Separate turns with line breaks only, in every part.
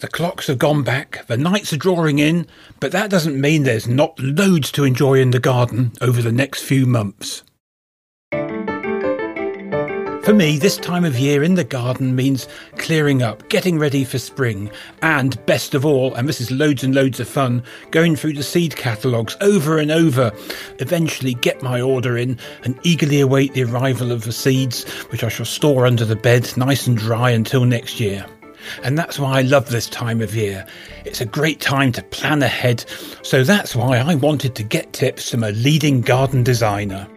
The clocks have gone back, the nights are drawing in, but that doesn't mean there's not loads to enjoy in the garden over the next few months. For me, this time of year in the garden means clearing up, getting ready for spring, and best of all, and this is loads and loads of fun, going through the seed catalogues over and over, eventually get my order in and eagerly await the arrival of the seeds, which I shall store under the bed nice and dry until next year. And that's why I love this time of year. It's a great time to plan ahead, so that's why I wanted to get tips from a leading garden designer.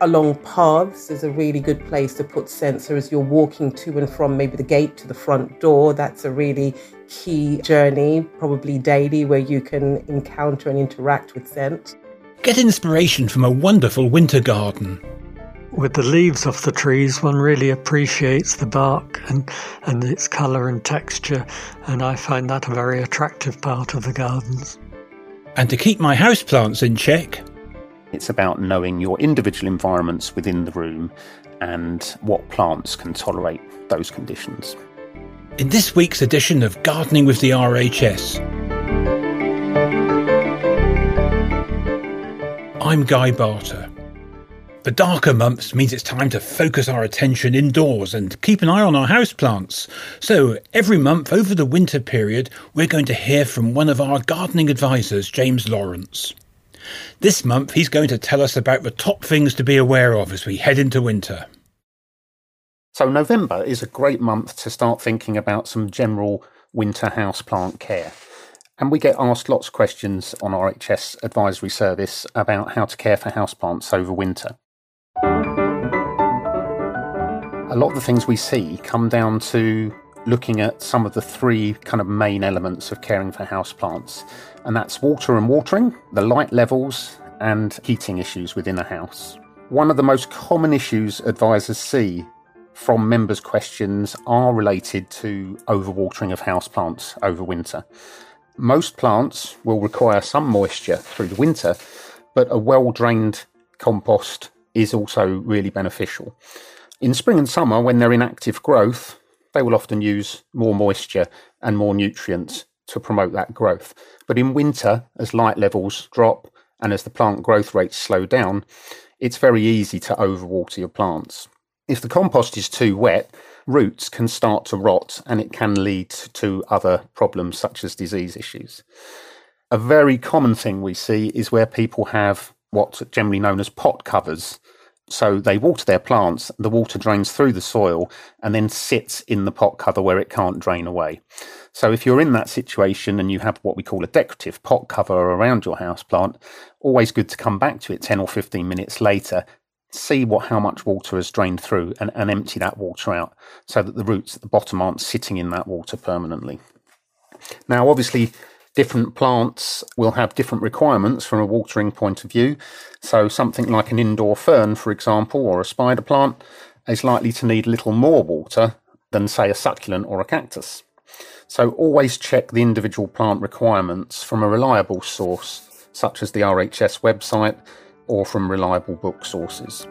Along paths is a really good place to put sensor as you're walking to and from maybe the gate to the front door. That's a really key journey, probably daily, where you can encounter and interact with scent.
Get inspiration from a wonderful winter garden
with the leaves off the trees, one really appreciates the bark and, and its colour and texture, and I find that a very attractive part of the gardens.
And to keep my houseplants in check,
it's about knowing your individual environments within the room and what plants can tolerate those conditions.
In this week's edition of Gardening with the RHS, I'm Guy Barter. The darker months means it's time to focus our attention indoors and keep an eye on our houseplants. So, every month over the winter period, we're going to hear from one of our gardening advisors, James Lawrence. This month, he's going to tell us about the top things to be aware of as we head into winter.
So, November is a great month to start thinking about some general winter houseplant care. And we get asked lots of questions on our RHS advisory service about how to care for houseplants over winter. A lot of the things we see come down to looking at some of the three kind of main elements of caring for houseplants, and that's water and watering, the light levels, and heating issues within a house. One of the most common issues advisors see from members' questions are related to overwatering of houseplants over winter. Most plants will require some moisture through the winter, but a well drained compost is also really beneficial. In spring and summer, when they're in active growth, they will often use more moisture and more nutrients to promote that growth. But in winter, as light levels drop and as the plant growth rates slow down, it's very easy to overwater your plants. If the compost is too wet, roots can start to rot and it can lead to other problems such as disease issues. A very common thing we see is where people have what's generally known as pot covers so they water their plants, the water drains through the soil and then sits in the pot cover where it can't drain away. So if you're in that situation and you have what we call a decorative pot cover around your house plant, always good to come back to it 10 or 15 minutes later, see what how much water has drained through and, and empty that water out so that the roots at the bottom aren't sitting in that water permanently. Now obviously different plants will have different requirements from a watering point of view. So, something like an indoor fern, for example, or a spider plant, is likely to need a little more water than, say, a succulent or a cactus. So, always check the individual plant requirements from a reliable source, such as the RHS website or from reliable book sources.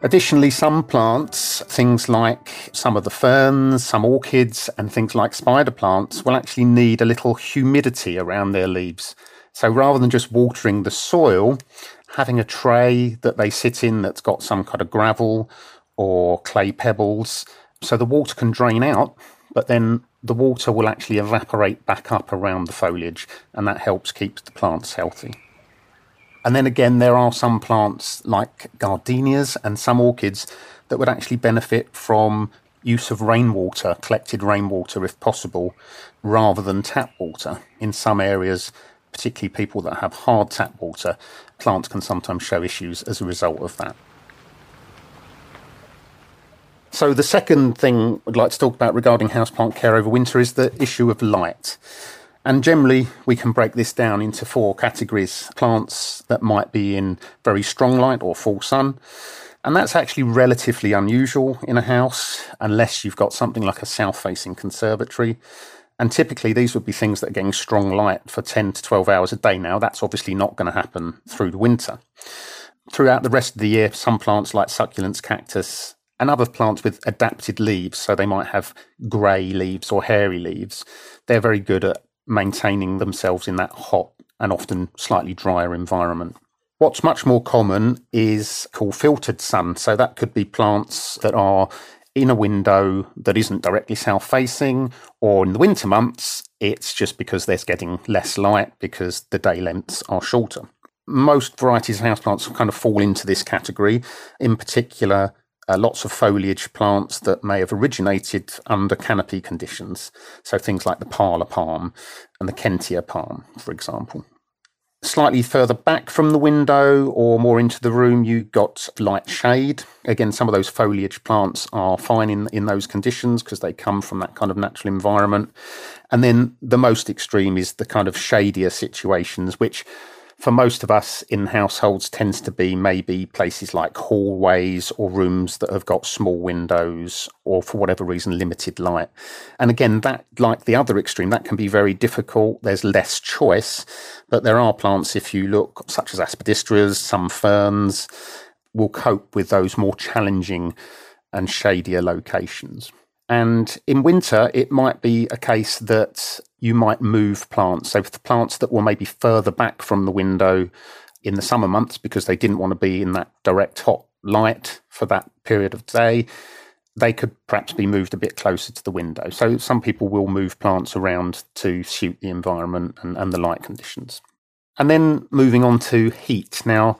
Additionally, some plants, things like some of the ferns, some orchids, and things like spider plants, will actually need a little humidity around their leaves. So rather than just watering the soil, having a tray that they sit in that's got some kind of gravel or clay pebbles, so the water can drain out, but then the water will actually evaporate back up around the foliage, and that helps keep the plants healthy. And then again, there are some plants like gardenias and some orchids that would actually benefit from use of rainwater, collected rainwater if possible, rather than tap water. In some areas, particularly people that have hard tap water, plants can sometimes show issues as a result of that. So, the second thing I'd like to talk about regarding houseplant care over winter is the issue of light. And generally, we can break this down into four categories plants that might be in very strong light or full sun. And that's actually relatively unusual in a house, unless you've got something like a south facing conservatory. And typically, these would be things that are getting strong light for 10 to 12 hours a day now. That's obviously not going to happen through the winter. Throughout the rest of the year, some plants like succulents, cactus, and other plants with adapted leaves, so they might have grey leaves or hairy leaves, they're very good at maintaining themselves in that hot and often slightly drier environment. What's much more common is called filtered sun. So that could be plants that are in a window that isn't directly south facing, or in the winter months, it's just because there's getting less light because the day lengths are shorter. Most varieties of houseplants kind of fall into this category. In particular, uh, lots of foliage plants that may have originated under canopy conditions. So things like the parlour palm and the Kentia palm, for example. Slightly further back from the window or more into the room, you got light shade. Again, some of those foliage plants are fine in, in those conditions because they come from that kind of natural environment. And then the most extreme is the kind of shadier situations, which for most of us in households tends to be maybe places like hallways or rooms that have got small windows or for whatever reason limited light. And again, that like the other extreme, that can be very difficult. There's less choice, but there are plants if you look such as aspidistras, some ferns will cope with those more challenging and shadier locations. And in winter, it might be a case that you might move plants. So, the plants that were maybe further back from the window in the summer months because they didn't want to be in that direct hot light for that period of day, they could perhaps be moved a bit closer to the window. So, some people will move plants around to suit the environment and, and the light conditions. And then moving on to heat. Now,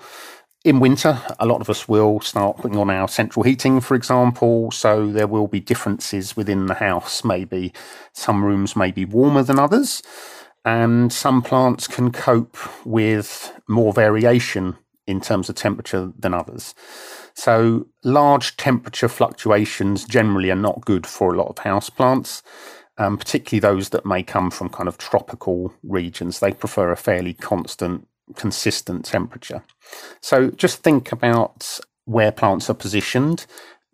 in winter, a lot of us will start putting on our central heating, for example. So there will be differences within the house. Maybe some rooms may be warmer than others, and some plants can cope with more variation in terms of temperature than others. So large temperature fluctuations generally are not good for a lot of house plants. Um, particularly those that may come from kind of tropical regions. They prefer a fairly constant consistent temperature. So just think about where plants are positioned.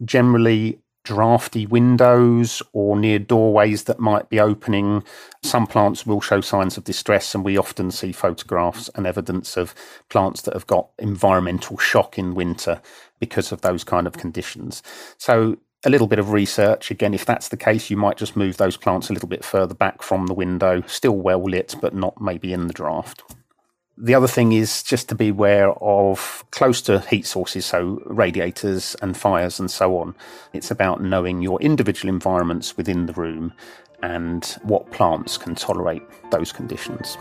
Generally, drafty windows or near doorways that might be opening. Some plants will show signs of distress, and we often see photographs and evidence of plants that have got environmental shock in winter because of those kind of conditions. So, a little bit of research. Again, if that's the case, you might just move those plants a little bit further back from the window, still well lit, but not maybe in the draft. The other thing is just to be aware of close to heat sources, so radiators and fires and so on. It's about knowing your individual environments within the room and what plants can tolerate those conditions.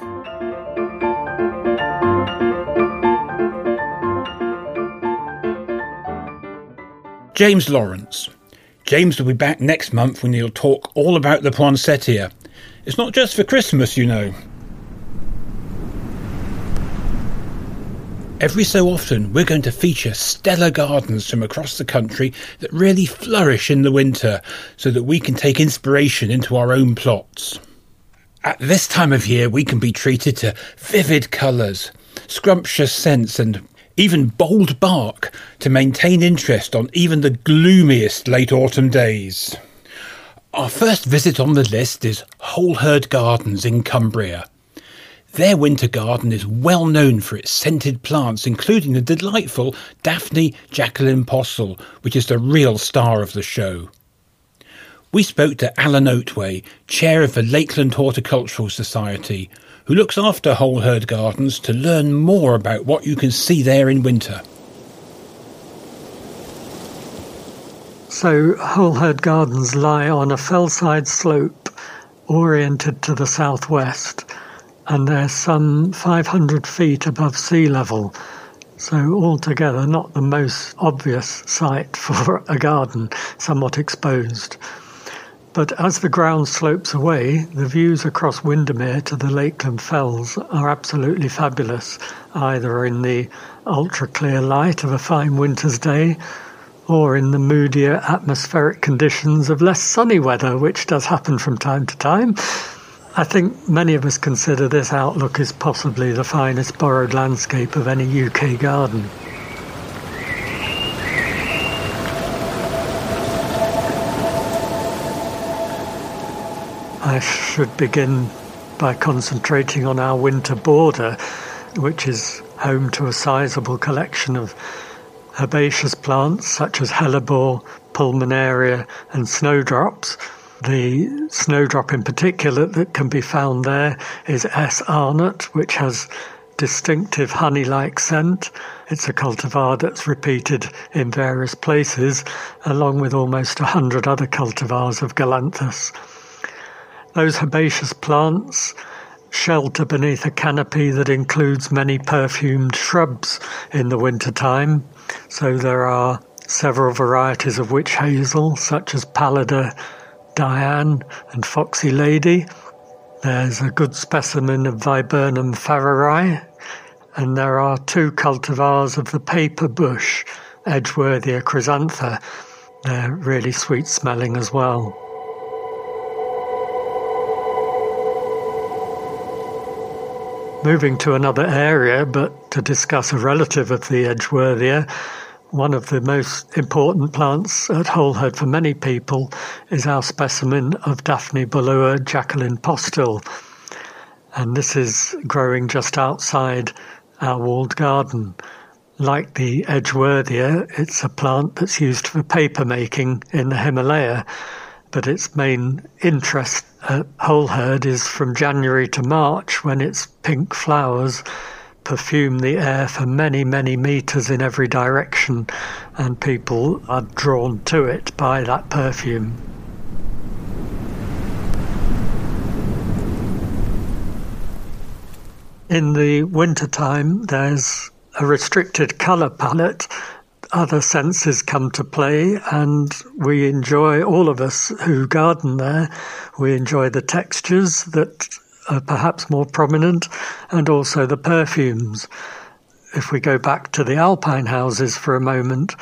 James Lawrence. James will be back next month when he'll talk all about the poinsettia. It's not just for Christmas, you know. Every so often, we're going to feature stellar gardens from across the country that really flourish in the winter so that we can take inspiration into our own plots. At this time of year, we can be treated to vivid colours, scrumptious scents, and even bold bark to maintain interest on even the gloomiest late autumn days. Our first visit on the list is Holehird Gardens in Cumbria. Their winter garden is well known for its scented plants, including the delightful Daphne Jacqueline Postill, which is the real star of the show. We spoke to Alan Otway, chair of the Lakeland Horticultural Society, who looks after Holehird Gardens to learn more about what you can see there in winter.
So, Holehird Gardens lie on a fellside slope oriented to the southwest, and they're some 500 feet above sea level. So, altogether, not the most obvious site for a garden, somewhat exposed. But as the ground slopes away, the views across Windermere to the Lakeland Fells are absolutely fabulous, either in the ultra clear light of a fine winter's day or in the moodier atmospheric conditions of less sunny weather, which does happen from time to time. I think many of us consider this outlook as possibly the finest borrowed landscape of any UK garden. I should begin by concentrating on our winter border, which is home to a sizable collection of herbaceous plants such as hellebore, pulmonaria, and snowdrops. The snowdrop in particular that can be found there is S. arnott, which has distinctive honey like scent. It's a cultivar that's repeated in various places, along with almost a hundred other cultivars of Galanthus. Those herbaceous plants shelter beneath a canopy that includes many perfumed shrubs in the winter time. So there are several varieties of witch hazel, such as Pallida Diane and Foxy Lady. There's a good specimen of Viburnum farreri, and there are two cultivars of the paper bush, Edgeworthia chrysantha. They're really sweet smelling as well. Moving to another area, but to discuss a relative of the Edgeworthia, one of the most important plants at Holehird for many people is our specimen of Daphne bholua Jacqueline Postill. And this is growing just outside our walled garden. Like the Edgeworthia, it's a plant that's used for paper making in the Himalaya but its main interest at Holehird is from January to March when its pink flowers perfume the air for many, many meters in every direction, and people are drawn to it by that perfume. In the wintertime, there's a restricted colour palette other senses come to play, and we enjoy, all of us who garden there, we enjoy the textures that are perhaps more prominent and also the perfumes. If we go back to the alpine houses for a moment,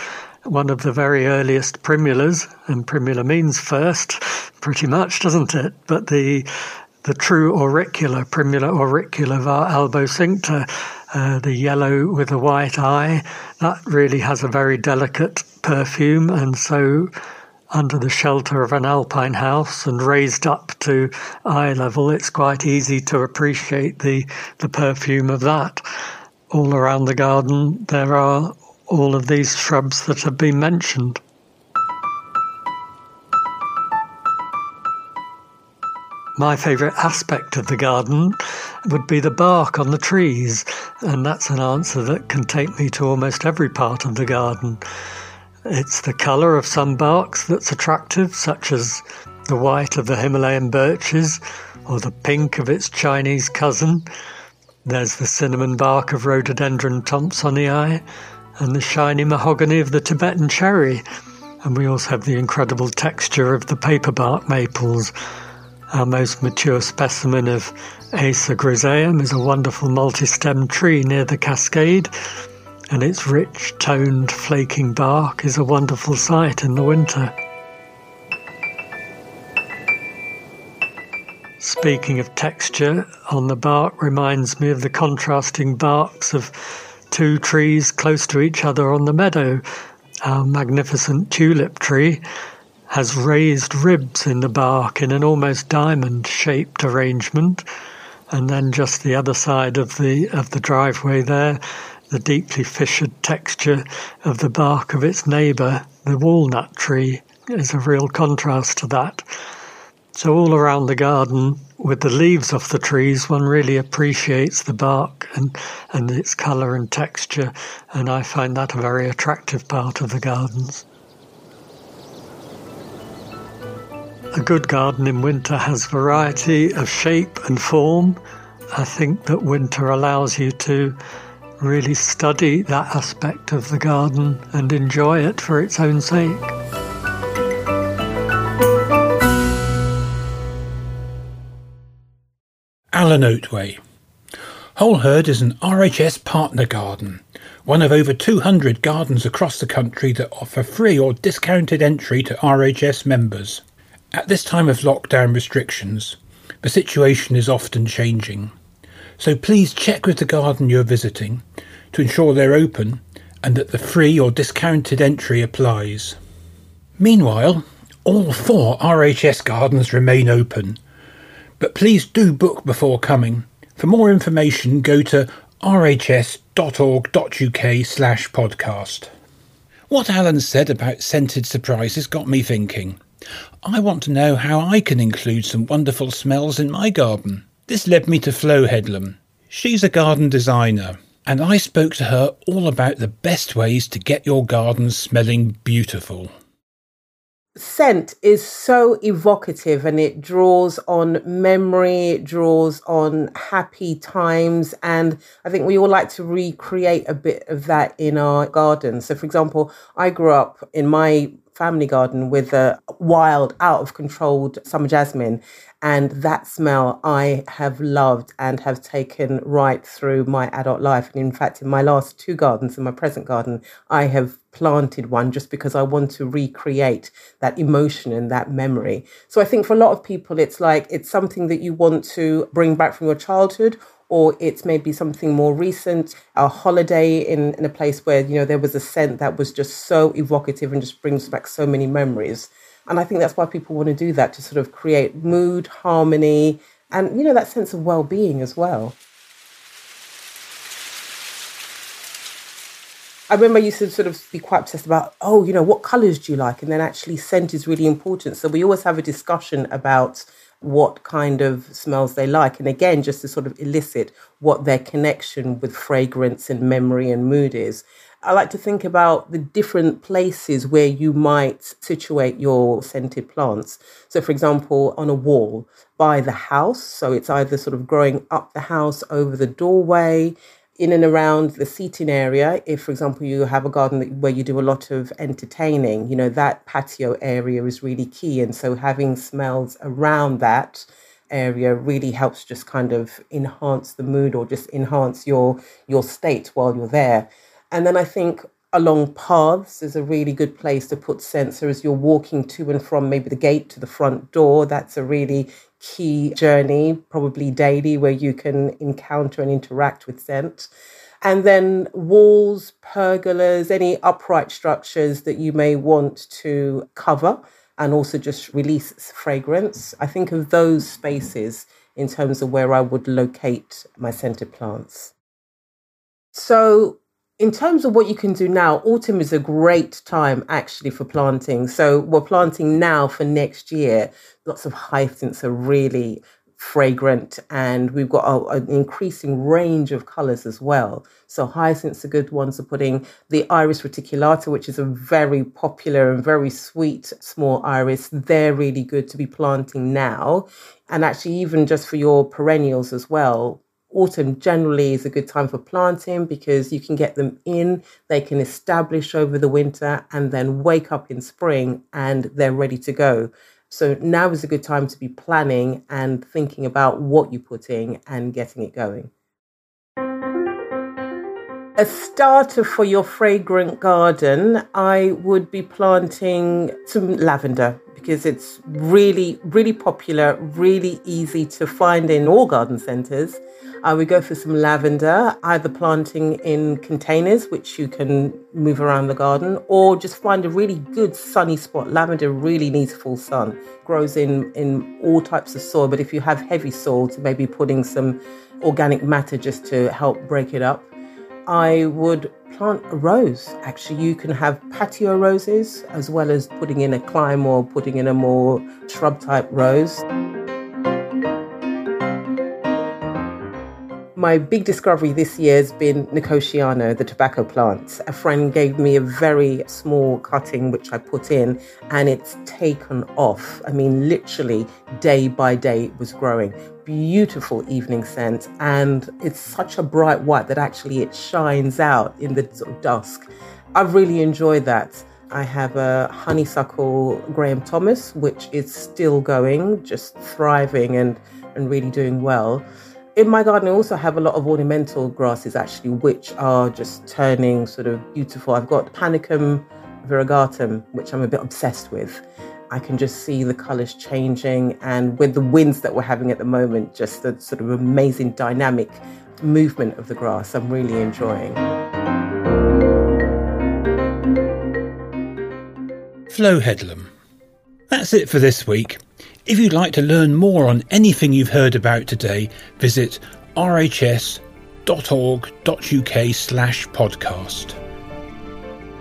one of the very earliest primulas, and primula means first, pretty much, doesn't it? But the the true auricula, primula auricula var albocincta, uh, the yellow with the white eye, that really has a very delicate perfume. And so, under the shelter of an alpine house and raised up to eye level, it's quite easy to appreciate the, the perfume of that. All around the garden, there are all of these shrubs that have been mentioned. My favourite aspect of the garden would be the bark on the trees, and that's an answer that can take me to almost every part of the garden. It's the colour of some barks that's attractive, such as the white of the Himalayan birches or the pink of its Chinese cousin. There's the cinnamon bark of Rhododendron thomsonii and the shiny mahogany of the Tibetan cherry. And we also have the incredible texture of the paperbark maples our most mature specimen of Acer griseum is a wonderful multi-stem tree near the cascade, and its rich, toned, flaking bark is a wonderful sight in the winter. Speaking of texture, on the bark reminds me of the contrasting barks of two trees close to each other on the meadow. Our magnificent tulip tree has raised ribs in the bark in an almost diamond shaped arrangement. And then just the other side of the of the driveway there, the deeply fissured texture of the bark of its neighbour, the walnut tree, is a real contrast to that. So all around the garden, with the leaves off the trees, one really appreciates the bark and, and its colour and texture, and I find that a very attractive part of the gardens. A good garden in winter has variety of shape and form. I think that winter allows you to really study that aspect of the garden and enjoy it for its own sake.
Alan Otway. Holehird is an RHS partner garden, one of over 200 gardens across the country that offer free or discounted entry to RHS members. At this time of lockdown restrictions, the situation is often changing. So please check with the garden you're visiting to ensure they're open and that the free or discounted entry applies. Meanwhile, all four RHS gardens remain open, but please do book before coming. For more information, go to rhs.org.uk slash podcast. What Alan said about scented surprises got me thinking. I want to know how I can include some wonderful smells in my garden. This led me to Flo Headlam. She's a garden designer, and I spoke to her all about the best ways to get your garden smelling beautiful
scent is so evocative and it draws on memory, it draws on happy times. And I think we all like to recreate a bit of that in our garden. So, for example, I grew up in my family garden with a wild, out of controlled summer jasmine. And that smell I have loved and have taken right through my adult life. And in fact, in my last two gardens, in my present garden, I have planted one just because I want to recreate that emotion and that memory. So I think for a lot of people, it's like it's something that you want to bring back from your childhood or it's maybe something more recent, a holiday in, in a place where, you know, there was a scent that was just so evocative and just brings back so many memories. And I think that's why people want to do that to sort of create mood, harmony, and, you know, that sense of well being as well. I remember I used to sort of be quite obsessed about, oh, you know, what colours do you like? And then actually, scent is really important. So we always have a discussion about what kind of smells they like. And again, just to sort of elicit what their connection with fragrance and memory and mood is. I like to think about the different places where you might situate your scented plants. So, for example, on a wall by the house. So, it's either sort of growing up the house over the doorway, in and around the seating area. If, for example, you have a garden where you do a lot of entertaining, you know, that patio area is really key. And so, having smells around that area really helps just kind of enhance the mood or just enhance your your state while you're there and then I think along paths is a really good place to put sensor as you're walking to and from maybe the gate to the front door. That's a really key journey, probably daily, where you can encounter and interact with scent. And then walls, pergolas, any upright structures that you may want to cover and also just release fragrance. I think of those spaces in terms of where I would locate my scented plants. So in terms of what you can do now, autumn is a great time actually for planting. So we're planting now for next year. Lots of hyacinths are really fragrant and we've got a, an increasing range of colors as well. So hyacinths are good ones for putting the iris reticulata, which is a very popular and very sweet small iris. They're really good to be planting now. And actually even just for your perennials as well, autumn generally is a good time for planting because you can get them in, they can establish over the winter, and then wake up in spring and they're ready to go. So now is a good time to be planning and thinking about what you're putting and getting it going. A starter for your fragrant garden, I would be planting some lavender because it's really, really popular, really easy to find in all garden centres. I uh, would go for some lavender, either planting in containers, which you can move around the garden, or just find a really good sunny spot. Lavender really needs full sun, grows in, in all types of soil, but if you have heavy soil, to maybe putting some organic matter just to help break it up. I would plant a rose. Actually, you can have patio roses as well as putting in a climb or putting in a more shrub type rose. My big discovery this year has been Nicotiana, the tobacco plant. A friend gave me a very small cutting which I put in and it's taken off. I mean, literally day by day it was growing. Beautiful evening scent and it's such a bright white that actually it shines out in the sort of dusk. I've really enjoyed that. I have a honeysuckle Graham Thomas, which is still going, just thriving and, and really doing well. In my garden, I also have a lot of ornamental grasses actually, which are just turning sort of beautiful. I've got Panicum variegatum, which I'm a bit obsessed with. I can just see the colours changing, and with the winds that we're having at the moment, just the sort of amazing dynamic movement of the grass, I'm really enjoying.
Flo Headlam. That's it for this week. If you'd like to learn more on anything you've heard about today, visit rhs.org.uk slash podcast.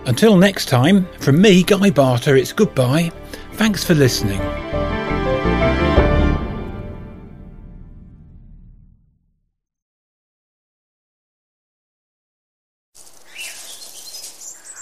Until next time, from me, Guy Barter, it's goodbye. Thanks for listening.